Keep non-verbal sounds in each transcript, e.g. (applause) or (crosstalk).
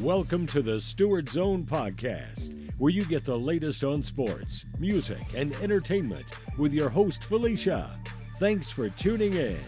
Welcome to the Stewart Zone Podcast, where you get the latest on sports, music, and entertainment with your host, Felicia. Thanks for tuning in.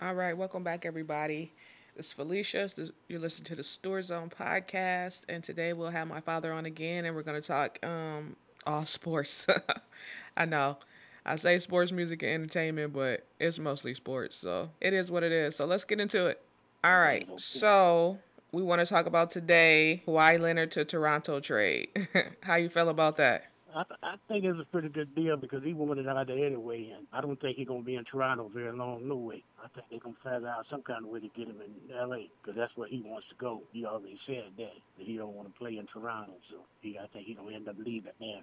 All right, welcome back, everybody. Is Felicia. You're listening to the Stewart Zone Podcast, and today we'll have my father on again, and we're going to talk um, all sports. (laughs) I know. I say sports, music, and entertainment, but it's mostly sports, so it is what it is. So let's get into it. All right. So we want to talk about today Kawhi Leonard to Toronto trade. (laughs) How you feel about that? I, th- I think it's a pretty good deal because he wanted out there anyway, and I don't think he's gonna be in Toronto very long, no way. I think they're gonna figure out some kind of way to get him in L.A. because that's where he wants to go. He already said that that he don't want to play in Toronto, so he I think he gonna end up leaving there.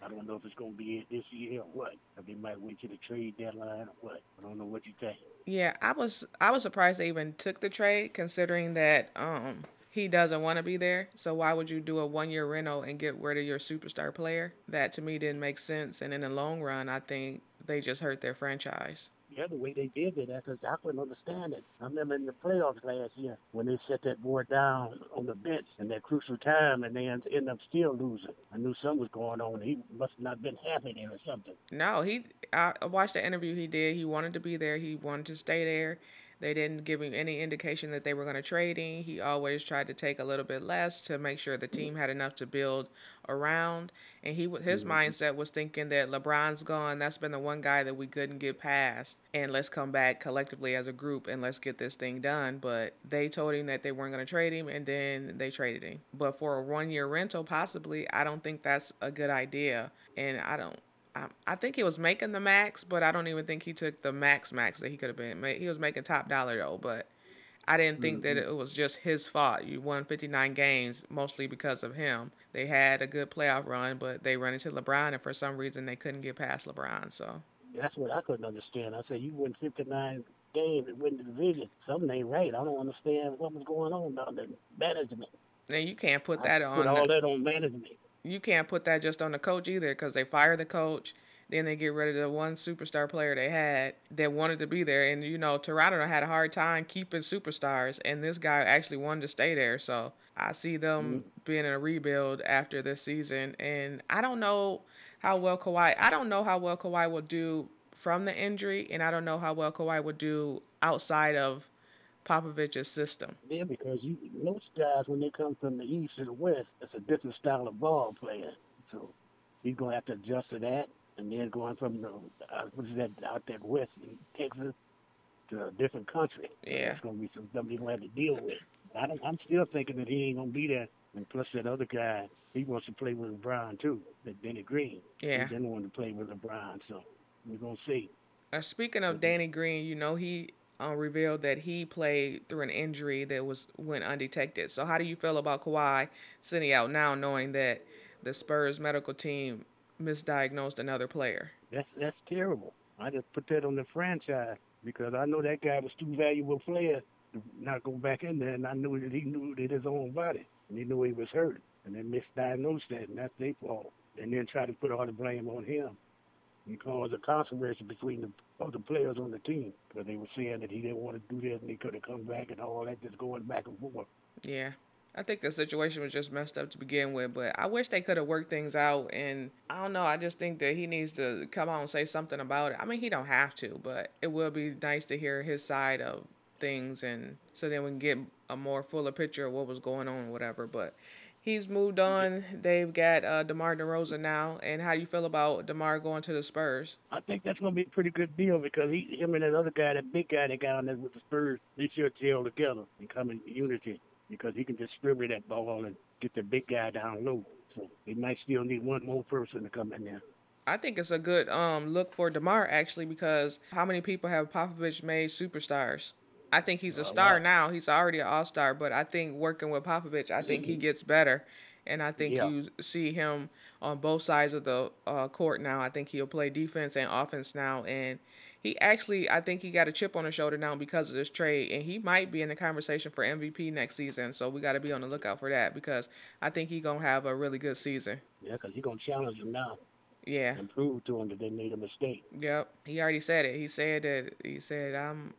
I don't know if it's gonna be this year or what. If they might wait to the trade deadline or what. I don't know what you think. Yeah, I was I was surprised they even took the trade, considering that um he doesn't want to be there. So why would you do a one year rental and get rid of your superstar player? That to me didn't make sense. And in the long run, I think they just hurt their franchise the way they did it, I couldn't understand it. I remember in the playoffs last year when they set that boy down on the bench in that crucial time and they end up still losing. I knew something was going on. He must not have been happy there or something. No, he. I watched the interview he did. He wanted to be there. He wanted to stay there. They didn't give him any indication that they were going to trade him. He always tried to take a little bit less to make sure the team had enough to build around. And he his mm-hmm. mindset was thinking that LeBron's gone. That's been the one guy that we couldn't get past. And let's come back collectively as a group and let's get this thing done. But they told him that they weren't going to trade him, and then they traded him. But for a one year rental, possibly, I don't think that's a good idea. And I don't I, I think he was making the max, but I don't even think he took the max max that he could have been. He was making top dollar though, but I didn't think mm-hmm. that it was just his fault. You won 59 games mostly because of him. They had a good playoff run, but they run into LeBron, and for some reason they couldn't get past LeBron. So that's what I couldn't understand. I said you won 59 games and win the division. Something ain't right. I don't understand what was going on down the management. And you can't put that I on. Put all the, that on management you can't put that just on the coach either because they fire the coach. Then they get rid of the one superstar player they had that wanted to be there. And, you know, Toronto had a hard time keeping superstars, and this guy actually wanted to stay there. So I see them mm-hmm. being in a rebuild after this season. And I don't know how well Kawhi, I don't know how well Kawhi will do from the injury, and I don't know how well Kawhi would do outside of Popovich's system. Yeah, because you most guys when they come from the east to the west, it's a different style of ball playing. So he's gonna have to adjust to that, and then going from the uh, what is that out there west in Texas to a different country. Yeah, it's gonna be some stuff gonna have to deal with. I don't. I'm still thinking that he ain't gonna be there. And plus that other guy, he wants to play with LeBron too. That Danny Green. Yeah. He didn't want to play with LeBron, so we're gonna see. Uh, speaking of Danny Green, you know he uh, revealed that he played through an injury that was went undetected. So how do you feel about Kawhi sitting out now, knowing that the Spurs medical team misdiagnosed another player? That's that's terrible. I just put that on the franchise because I know that guy was too valuable player to not go back in there, and I knew that he knew that his own body, and he knew he was hurt, and they misdiagnosed that, and that's their fault. And then try to put all the blame on him and cause a controversy between the other players on the team because they were saying that he didn't want to do this and he could have come back and all that, just going back and forth. Yeah. I think the situation was just messed up to begin with, but I wish they could have worked things out. And I don't know. I just think that he needs to come out and say something about it. I mean, he don't have to, but it will be nice to hear his side of things, and so then we can get a more fuller picture of what was going on, whatever. But he's moved on. They've got uh, DeMar DeRozan now. And how do you feel about DeMar going to the Spurs? I think that's going to be a pretty good deal because he, him and that other guy, that big guy that got on there with the Spurs, they should gel together and come in unity because he can distribute that ball and get the big guy down low. So they might still need one more person to come in there. I think it's a good um, look for DeMar actually because how many people have Popovich made superstars? I think he's a star now. He's already an all star, but I think working with Popovich, I think he (clears throat) gets better. And I think yeah. you see him on both sides of the uh, court now. I think he'll play defense and offense now. And he actually, I think he got a chip on his shoulder now because of this trade. And he might be in the conversation for MVP next season. So we got to be on the lookout for that because I think he's going to have a really good season. Yeah, because he's going to challenge him now. Yeah. And prove to him that they made a mistake. Yep. He already said it. He said that, he said, I'm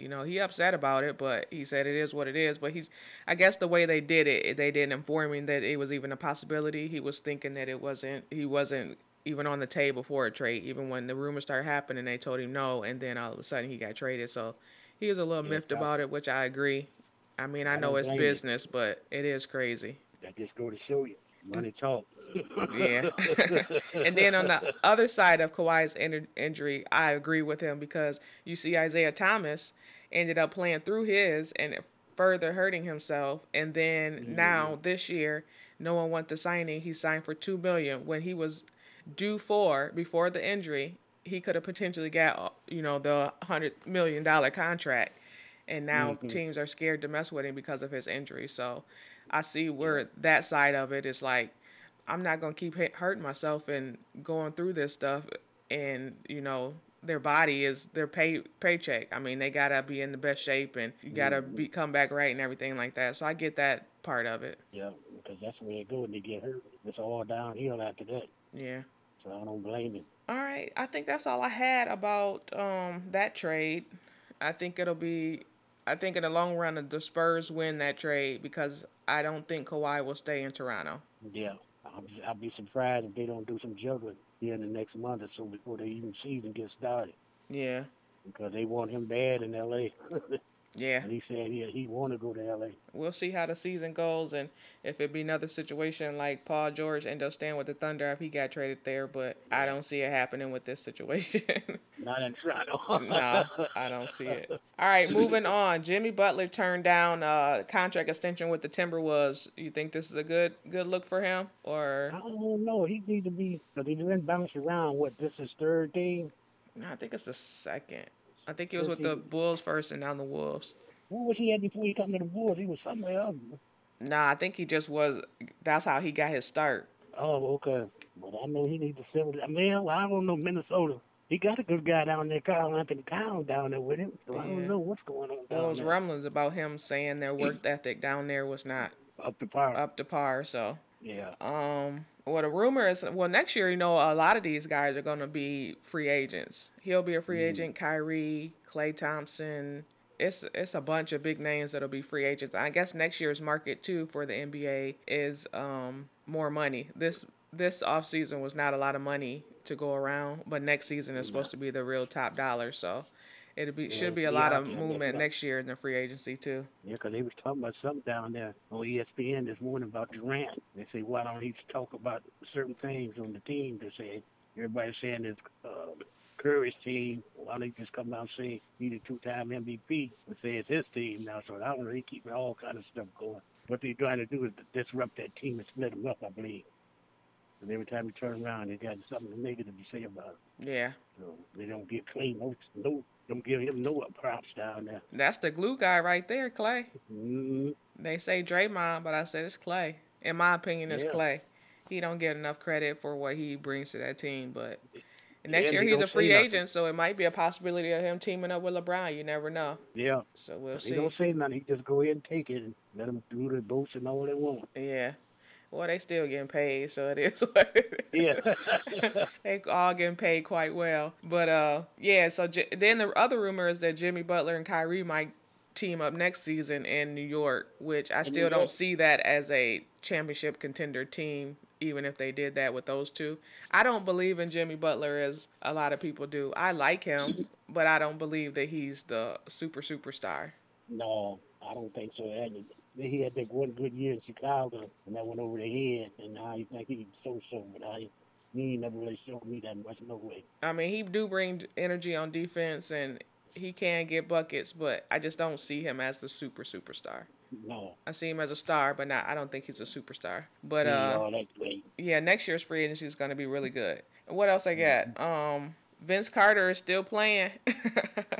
you know, he upset about it, but he said it is what it is. But he's, I guess the way they did it, they didn't inform him that it was even a possibility. He was thinking that it wasn't. He wasn't even on the table for a trade. Even when the rumors started happening, they told him no, and then all of a sudden he got traded. So he was a little Yeah, miffed about it, which I agree. I mean, I, I know it's business, but it is crazy. That just go to show you, money (laughs) talk. Yeah. (laughs) and then on the other side of Kawhi's in- injury, I agree with him because you see Isaiah Thomas ended up playing through his and further hurting himself. And then mm-hmm. now this year, no one went to sign him. He signed for two million when he was due for before the injury. He could have potentially got you know the hundred million dollar contract, and now mm-hmm. teams are scared to mess with him because of his injury. So I see where that side of it is like I'm not gonna keep hurting myself and going through this stuff, and you know their body is their pay paycheck. I mean they gotta be in the best shape and you gotta be come back right and everything like that. So I get that part of it. Yeah, because that's where they go when they get hurt. It's all downhill after that. Yeah. So I don't blame him. All right, I think that's all I had about um, that trade. I think it'll be, I think in the long run, the Spurs win that trade because I don't think Kawhi will stay in Toronto. Yeah, I'll, be- I'll be surprised if they don't do some juggling here in the next month or so before the even season gets started. Yeah, Because they want him bad in L.A. (laughs) yeah. and he said he he want to go to L.A. We'll see how the season goes and if it be another situation like Paul George end up staying with the Thunder if he got traded there, but I don't see it happening with this situation. (laughs) Not in Toronto. no, I don't see it. All right, moving on. Jimmy Butler turned down uh contract extension with the Timberwolves. You think this is a good good look for him or I don't know. He need to be because he's been bounced around. What this is third team? no, I think it's the second. I think he was with the Bulls first and now the Wolves. What was he at before he come to the Bulls? He was somewhere else. Nah, I think he just was that's how he got his start. Oh, okay. But I know he needs to settle. I mean, I don't know Minnesota. He got a good guy down there, Karl-Anthony Towns down there with him. So I don't know what's going on Well, it was there. rumblings about him saying their work ethic down there was not Up to par. up to par, so Yeah. Um, well, the rumor is, well, next year, you know, a lot of these guys are going to be free agents. He'll be a free agent. Kyrie, Klay Thompson. It's it's a bunch of big names that'll be free agents. I guess next year's market too for the NBA is um more money. This this offseason was not a lot of money to go around, but next season is supposed to be the real top dollar. So it'll be should be a lot of movement next year in the free agency too. Yeah, 'cause they was talking about something down there on ESPN this morning about Durant. They say, why don't he talk about certain things on the team? They say, everybody's saying this uh, Curry's team. Why don't he just come out and say he's a two-time MVP and say it's his team now? So I don't know. He keeping all kind of stuff going. What they're trying to do is disrupt that team and split them up, I believe. And every time you turn around, they got something negative to say about it. Yeah, So they don't get clean. no, no, don't give him no props down there. that's the glue guy right there, Klay. mm They say Draymond, but I said it's Klay. In my opinion, it's Yeah. Klay. He don't get enough credit for what he brings to that team. But next Yeah, year he he's a free agent, so it might be a possibility of him teaming up with LeBron. You never know. Yeah. So we'll He see. He don't say nothing. He just go ahead and take it and let them do the boats and all they want. Yeah. Well, they still getting paid, so it is. (laughs) Yeah. (laughs) they all getting paid quite well. But uh, yeah. So J- then the other rumor is that Jimmy Butler and Kyrie might team up next season in New York, which I still don't see that as a championship contender team. Even if they did that with those two, I don't believe in Jimmy Butler as a lot of people do. I like him, but I don't believe that he's the super superstar. no, I don't think so. That- He had that one good year in Chicago, and that went over the head. And now you think he's so so, but I, he ain't never really showed me that much. No way. I mean, he do bring energy on defense and he can get buckets, but I just don't see him as the super superstar. No. I see him as a star, but not. I don't think he's a superstar. But uh, great. yeah, next year's free agency is going to be really good. What else I got? Um, Vince Carter is still playing. (laughs)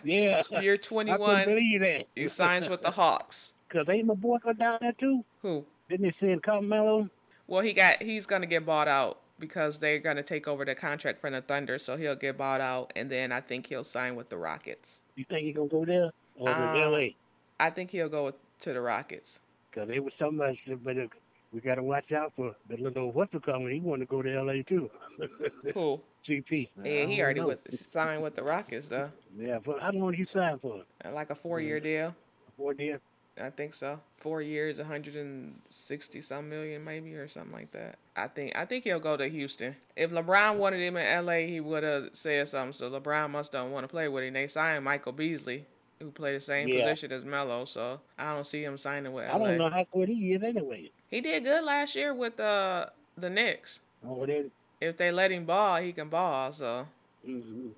Yeah. Year I couldn't 21. believe that. He signs with the Hawks. Cause ain't my boy go down there too? Who? Didn't they send Carmelo? Well, he got. He's going to get bought out because they're going to take over the contract from the Thunder, so he'll get bought out, and then I think he'll sign with the Rockets. You think he gonna go there or Uh, to L.A.? I think he'll go with, to the Rockets. Cause they was talking about, but uh, we got to watch out for the little what's coming. He want to go to L.A. too. (laughs) Cool. GP. Yeah, he already know. with, signed with the Rockets though, Yeah, but how long he signed for? Like a four-year deal. Four years. I think so. Four years, 160 some million, maybe, or something like that. I think. I think he'll go to Houston. If LeBron wanted him in LA, he would have said something. So LeBron must don't want to play with him. They signed Michael Beasley, who played the same Yeah. position as Melo. So I don't see him signing with LA. I don't know how good he is anyway. He did good last year with uh, the Knicks. Oh, they, If they let him ball, he can ball. So, mhm.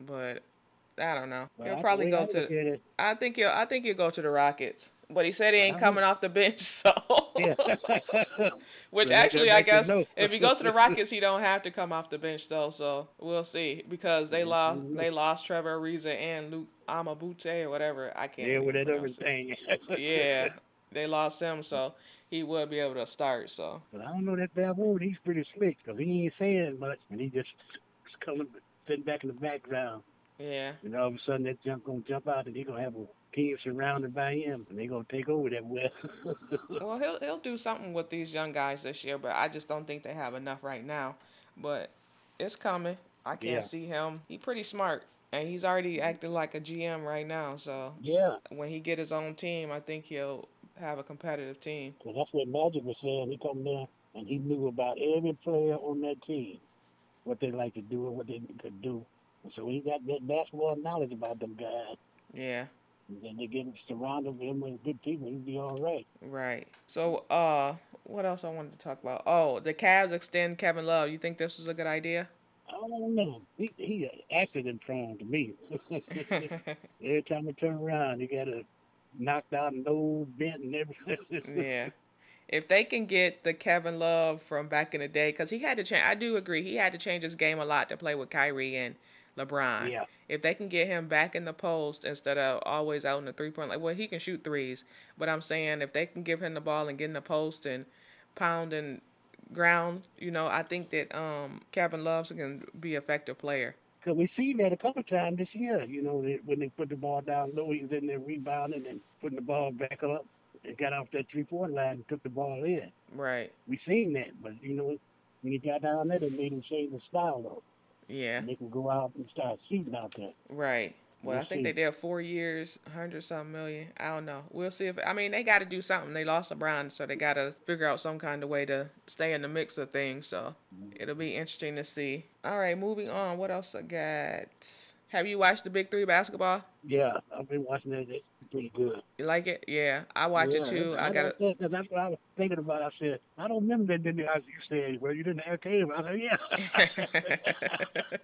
but I don't know. He'll I- probably go to. I think he'll. I think he'll go to the Rockets. But he said he ain't coming off the bench, (laughs) so. (laughs) Which actually, I guess, if he goes to the Rockets, he don't have to come off the bench though. So we'll see because they lost. Mhm. They lost Trevor Ariza and Luke Amabute or whatever. I can't. yeah, with that other thing. Yeah, (laughs) they lost him, so he will be able to start. So But I don't know that baboon. He's pretty slick because he ain't saying much, and he just coming, sitting back in the background. yeah, And all of a sudden, that jump gonna jump out, and he gonna have a team surrounded by him, and they're gonna take over that well. (laughs) well he'll he'll do something with these young guys this year, but I just don't think they have enough right now. But it's coming. I can't Yeah. see him. He pretty smart. And he's already mm-hmm. acting like a GM right now, so yeah, when he get his own team, I think he'll have a competitive team. 'cause that's what Magic was saying. He come there and he knew about every player on that team, what they like to do and what they could do. And so he got that basketball knowledge about them guys. Yeah, And they get surrounded him with good people. He'd be all right. right. So, uh, what else I wanted to talk about? Oh, the Cavs extend Kevin Love. You think this is a good idea? I don't know. He he accident prone to me. (laughs) Every time I turn around, he got a knocked out nose, bent, and everything. (laughs) yeah. If they can get the Kevin Love from back in the day, because he had to change. I do agree. He had to change his game a lot to play with Kyrie and LeBron. Yeah. If they can get him back in the post instead of always out in the three point, like well, he can shoot threes, but I'm saying if they can give him the ball and get in the post and pound and ground, you know, I think that um Kevin Love's can be an effective player. Because we've seen that a couple times this year. You know, when they put the ball down low, he was in there rebounding and putting the ball back up. And got off that three point line and took the ball in. Right. We seen that, but you know, when he got down there, they made him change the style though. Yeah. And they can go out and start shooting out there. Right. Well, I We'll think see. they did four years, hundred something million. I don't know. We'll see if I mean they got to do something. They lost LeBron, so they got to figure out some kind of way to stay in the mix of things. So mm-hmm. it'll be interesting to see. All right, moving on. What else I got? Have you watched the Big Three basketball? Yeah, I've been watching that. It's pretty good. You like it? Yeah, I watch it too. that- I got that's, that- that's what I was thinking about. I said, I don't remember that. Didn't I? You said, well, you didn't have cable. I said, yeah. (laughs)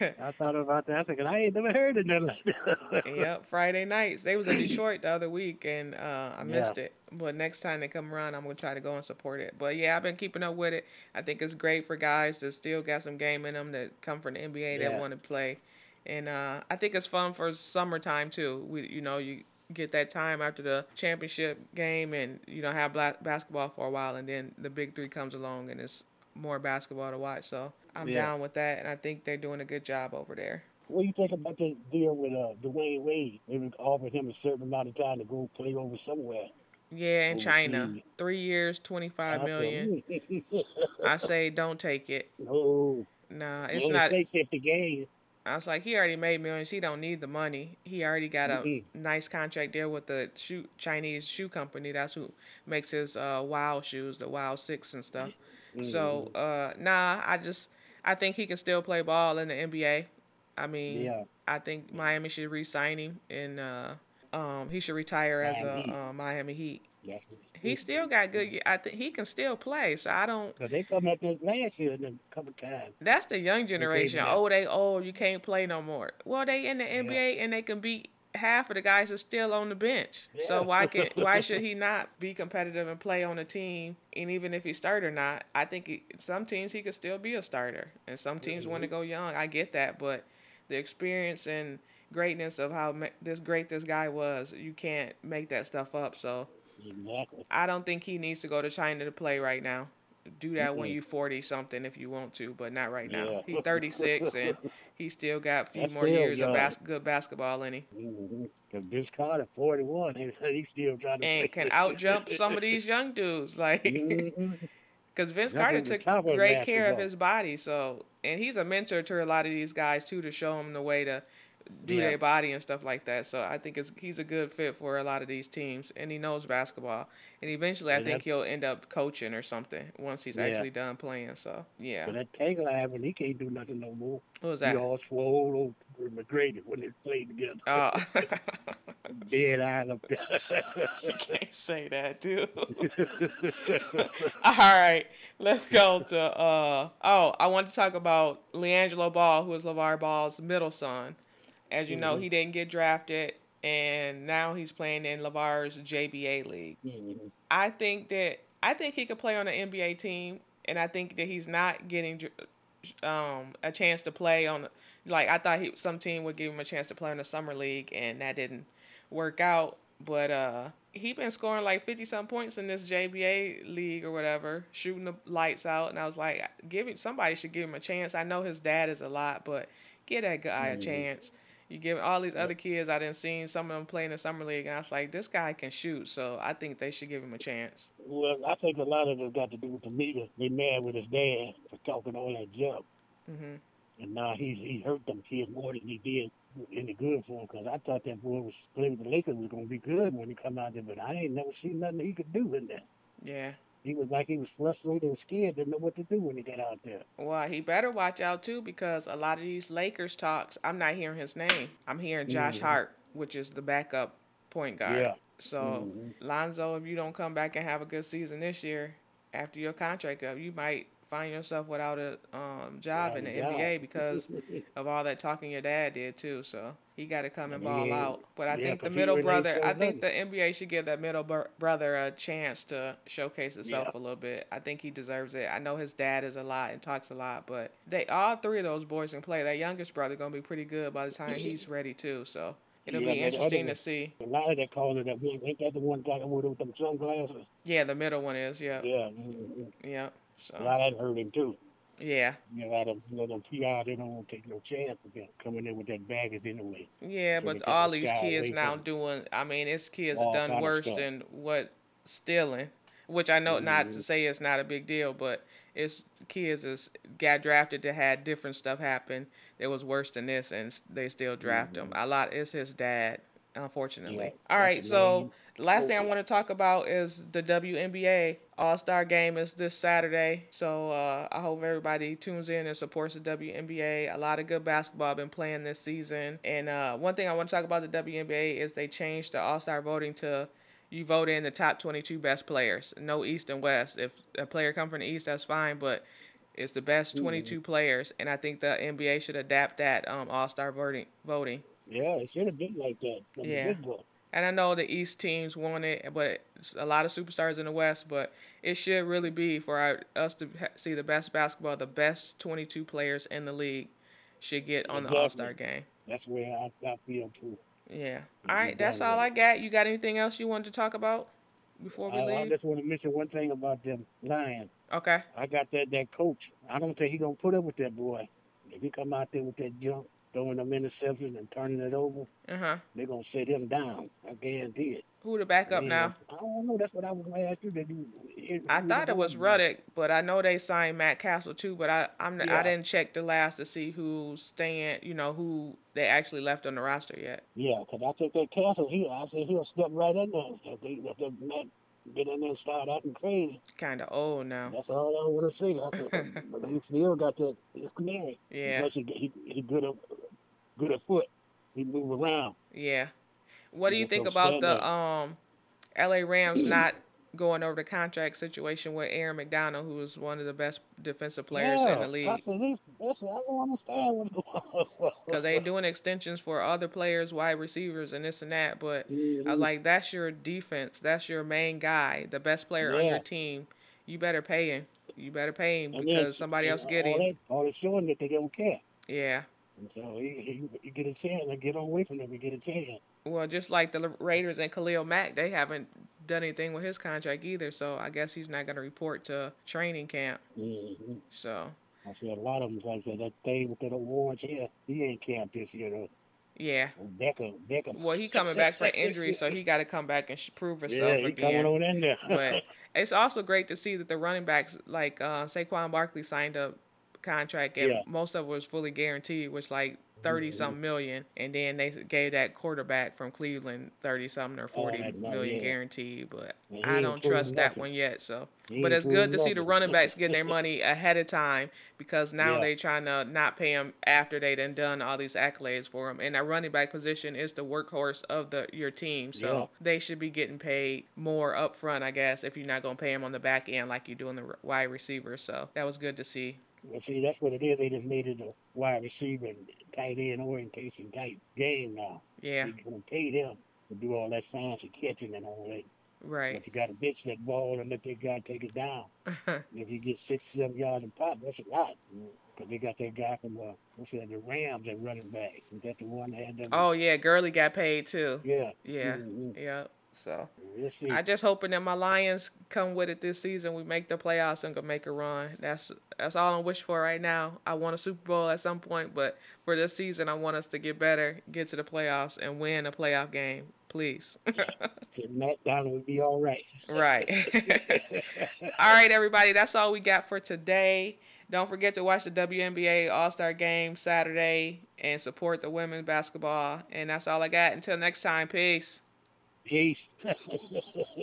I thought about that. I said, I ain't never heard of like that. (laughs) yep, Friday nights. They was in Detroit the other week, and uh, I Yeah. missed it. But next time they come around, I'm gonna try to go and support it. But yeah, I've been keeping up with it. I think it's great for guys that still got some game in them that come from the NBA that want to play, and uh, I think it's fun for summertime too. We, you know, you get that time after the championship game, and you know have bla- basketball for a while, and then the big three comes along, and it's more basketball to watch. So I'm Yeah. down with that, and I think they're doing a good job over there. what do you think about the deal with uh, Dwyane Wade? They offered him a certain amount of time to go play over somewhere. Yeah, in China, three years, twenty five million. I said, million. I say don't take it. no, Nah, he it's not. played 50 games. I was like, he already made millions. He don't need the money. He already got a Mhm. nice contract deal with the shoe Chinese shoe company. That's who makes his uh Wow shoes, the Wild Six and stuff. So uh, nah, I just I think he can still play ball in the NBA. I mean, Yeah. I think Miami should re-sign him and uh, um, he should retire as Miami a uh, Miami Heat. He still got good. I think he can still play. So I don't. Because they come at this last year and a couple times. That's the young generation. Oh, they old. You can't play no more. Well, they in the NBA and they can beat half of the guys are still on the bench. So why can why should (laughs) he not be competitive and play on a team? And even if he start or not, I think he, some teams he could still be a starter, and some teams want to Mm-hmm. go young. I get that, but the experience and greatness of how ma- this great this guy was, you can't make that stuff up. So Exactly. I don't think he needs to go to China to play right now. Do that when Mm-mm. you forty something if you want to, but not right now. Yeah. He's thirty six and (laughs) he still got a few That's more years of bas- good basketball in him. hmm Because Vince Carter, 41, and he's still trying to and can out jump some of (laughs) these young dudes. Like, (laughs) because Vince Jumping Carter took great care of his body. So, and he's a mentor to a lot of these guys too, to show them the way to do Yeah. their body and stuff like that. So, I think it's, he's a good fit for a lot of these teams, and he knows basketball. And eventually, I think that- he'll end up coaching or something once he's Yeah. actually done playing. So, yeah, But that Taylor Ivan, he can't do nothing no more. what was He that? all swole over McGrady when they played together. Oh, (laughs) Dead eye up (laughs) you can't say that, dude. (laughs) All right, let's go to. uh Oh, I want to talk about LiAngelo Ball, who is LeVar Ball's middle son. As you know, Mhm. he didn't get drafted, and now he's playing in LeVar's JBA league. Mhm. I think that I think he could play on an NBA team, and I think that he's not getting um, a chance to play on. Like I thought he some team would give him a chance to play in the summer league, and that didn't work out. But uh, he been scoring like fifty some points in this JBA league or whatever, shooting the lights out. And I was like, give him somebody should give him a chance. I know his dad is a lot, but give that guy a Mhm. chance. You give all these other kids I didn't seen some of them play in the summer league, and I was like, this guy can shoot, so I think they should give him a chance. Well, I think a lot of it got to do with the media. They mad with his dad for talking all that junk. hmm And now he's he hurt them kids more than he did any good for him. Because I thought that boy was play with the Lakers was gonna be good when he come out there, but I ain't never seen nothing he could do in there. Yeah. He was like he was frustrated and scared, didn't know what to do when he got out there. Well, he better watch out too because a lot of these Lakers talks, I'm not hearing his name. I'm hearing Josh Mhm. Hart, which is the backup point guard. Yeah. So, Mhm. Lonzo, if you don't come back and have a good season this year, after your contract up, you might find yourself without a um, job in the job. NBA because (laughs) of all that talking your dad did too. So he got to come and ball Yeah. out. But I Yeah, think the middle brother, I think the. NBA should give that middle br- brother a chance to showcase himself Yeah. a little bit. I think he deserves it. I know his dad is a lot and talks a lot, but they all three of those boys can play. That youngest brother gonna be pretty good by the time he's (clears throat) ready too. So it'll Yeah, be other interesting to see. A lot of that caller that one ain't that the one guy with them sunglasses? Yeah, the middle one is. Yeah, Yeah. mhm. yeah. A So lot of that hurt him too. yeah, You know, a lot of you know, PR, they don't want to take no chance with them coming in with that baggage anyway. yeah. So But all these kids now doing. I mean, it's kids have done worse than what stealing. Which I know not to say it's not a big deal, but it's kids is got drafted that had different stuff happen that was worse than this, and they still draft mm-hmm. them A lot. It's his dad, unfortunately. Yeah, All right, so last thing I want to talk about is the WNBA All Star Game is this Saturday. So uh, I hope everybody tunes in and supports the WNBA. A lot of good basketball been playing this season. And uh, one thing I want to talk about the WNBA is they changed the All Star voting to you vote in the top 22 best players, no East and West. If a player come from the East, that's fine, but it's the best 22 players, and I think the NBA should adapt that um, All Star voting. Voting. Yeah, it should have been like that from Yeah. the. And I know the East teams won it, but a lot of superstars in the West. But it should really be for our, us to ha- see the best basketball, the best 22 players in the league should get on the All Star game. That's where I, I feel too. Yeah. All right, that's all I got. You got anything else you wanted to talk about before we I, I just want to mention one thing about them Lions. Okay. I got that that coach. I don't think he gonna put up with that boy. If he come out there with that junk, throwing them interceptions and turning it over, Uh huh. they're gonna sit him down. I guarantee it. Who the backup Man, now? I don't know. That's what I was gonna ask you. Did you? I thought it was Rudock, but I know they signed Matt Cassel too. But I I'm I didn't check the last to see who's staying. You know who they actually left on the roster yet. Yeah, because I think that Cassel, he, I said he'll step right in there. If they, if they Matt get in there and start acting crazy, Kind of old now. that's all I want to. I said, (laughs) but he still got that experience. Yeah. Plus he, he, he good at, good at foot. He move around. Yeah. What do you think about the um LA Rams not going over the contract situation with Aaron McDonald, who is one of the best defensive players in the I league? he, that's, I don't understand. Because (laughs) they doing extensions for other players, wide receivers, and this and that. But I Mhm. was like, that's your defense. That's your main guy, the best player on your Yeah. team. You better pay him. You better pay him And because somebody else get all him. That, all it's showing that they don't care. Yeah. And so you, he get a chance and get away from them and get a chance. Well, just like the Raiders and Khalil Mack, they haven't done anything with his contract either. So I guess he's not going to report to training camp. hmm So I see a lot of them like that. That thing with that orange hair, he ain't camp this year though. Yeah. Beckham, Beckham. Well, he coming back for injury, so he got to come back and prove himself yeah, he again. coming on in there. but (laughs) it's also great to see that the running backs like uh, Saquon Barkley signed a contract and Yeah. most of it was fully guaranteed, which like 30 Mhm. something million, and then they gave that quarterback from Cleveland 30 something or 40 that million yeah. guaranteed, but I don't trust that one yet. So, but it's good to see the running backs getting their money ahead of time because now Yeah. they trying to not pay them after they done done all these accolades for them. And that running back position is the workhorse of the your team, so Yeah. they should be getting paid more up front, I guess, if you're not gonna pay them on the back end like you do in the wide receiver. So that was good to see. Well, see, that's what it is. They just made it a wide receiver, and tight end orientation type game now. Yeah, You're gonna pay them to do all that fancy catching and all that. right. But you got to bitch that ball and let that guy take it down. (laughs) If you get six, seven yards a pop, that's a lot. Because they got that guy from uh, what's that, the Rams at running back. Is that the one that had them? oh yeah, Gurley got paid too. yeah. Yeah, Mhm. yeah. So. I just hoping that my Lions come with it this season. We make the playoffs and can make a run. That's that's all I'm wishing for right now. I want a Super Bowl at some point, but for this season, I want us to get better, get to the playoffs, and win a playoff game, please. (laughs) Donald would be all right. right. (laughs) all right, everybody. That's all we got for today. Don't forget to watch the WNBA All Star Game Saturday and support the women's basketball. And that's all I got. Until next time, peace. Peace. (laughs)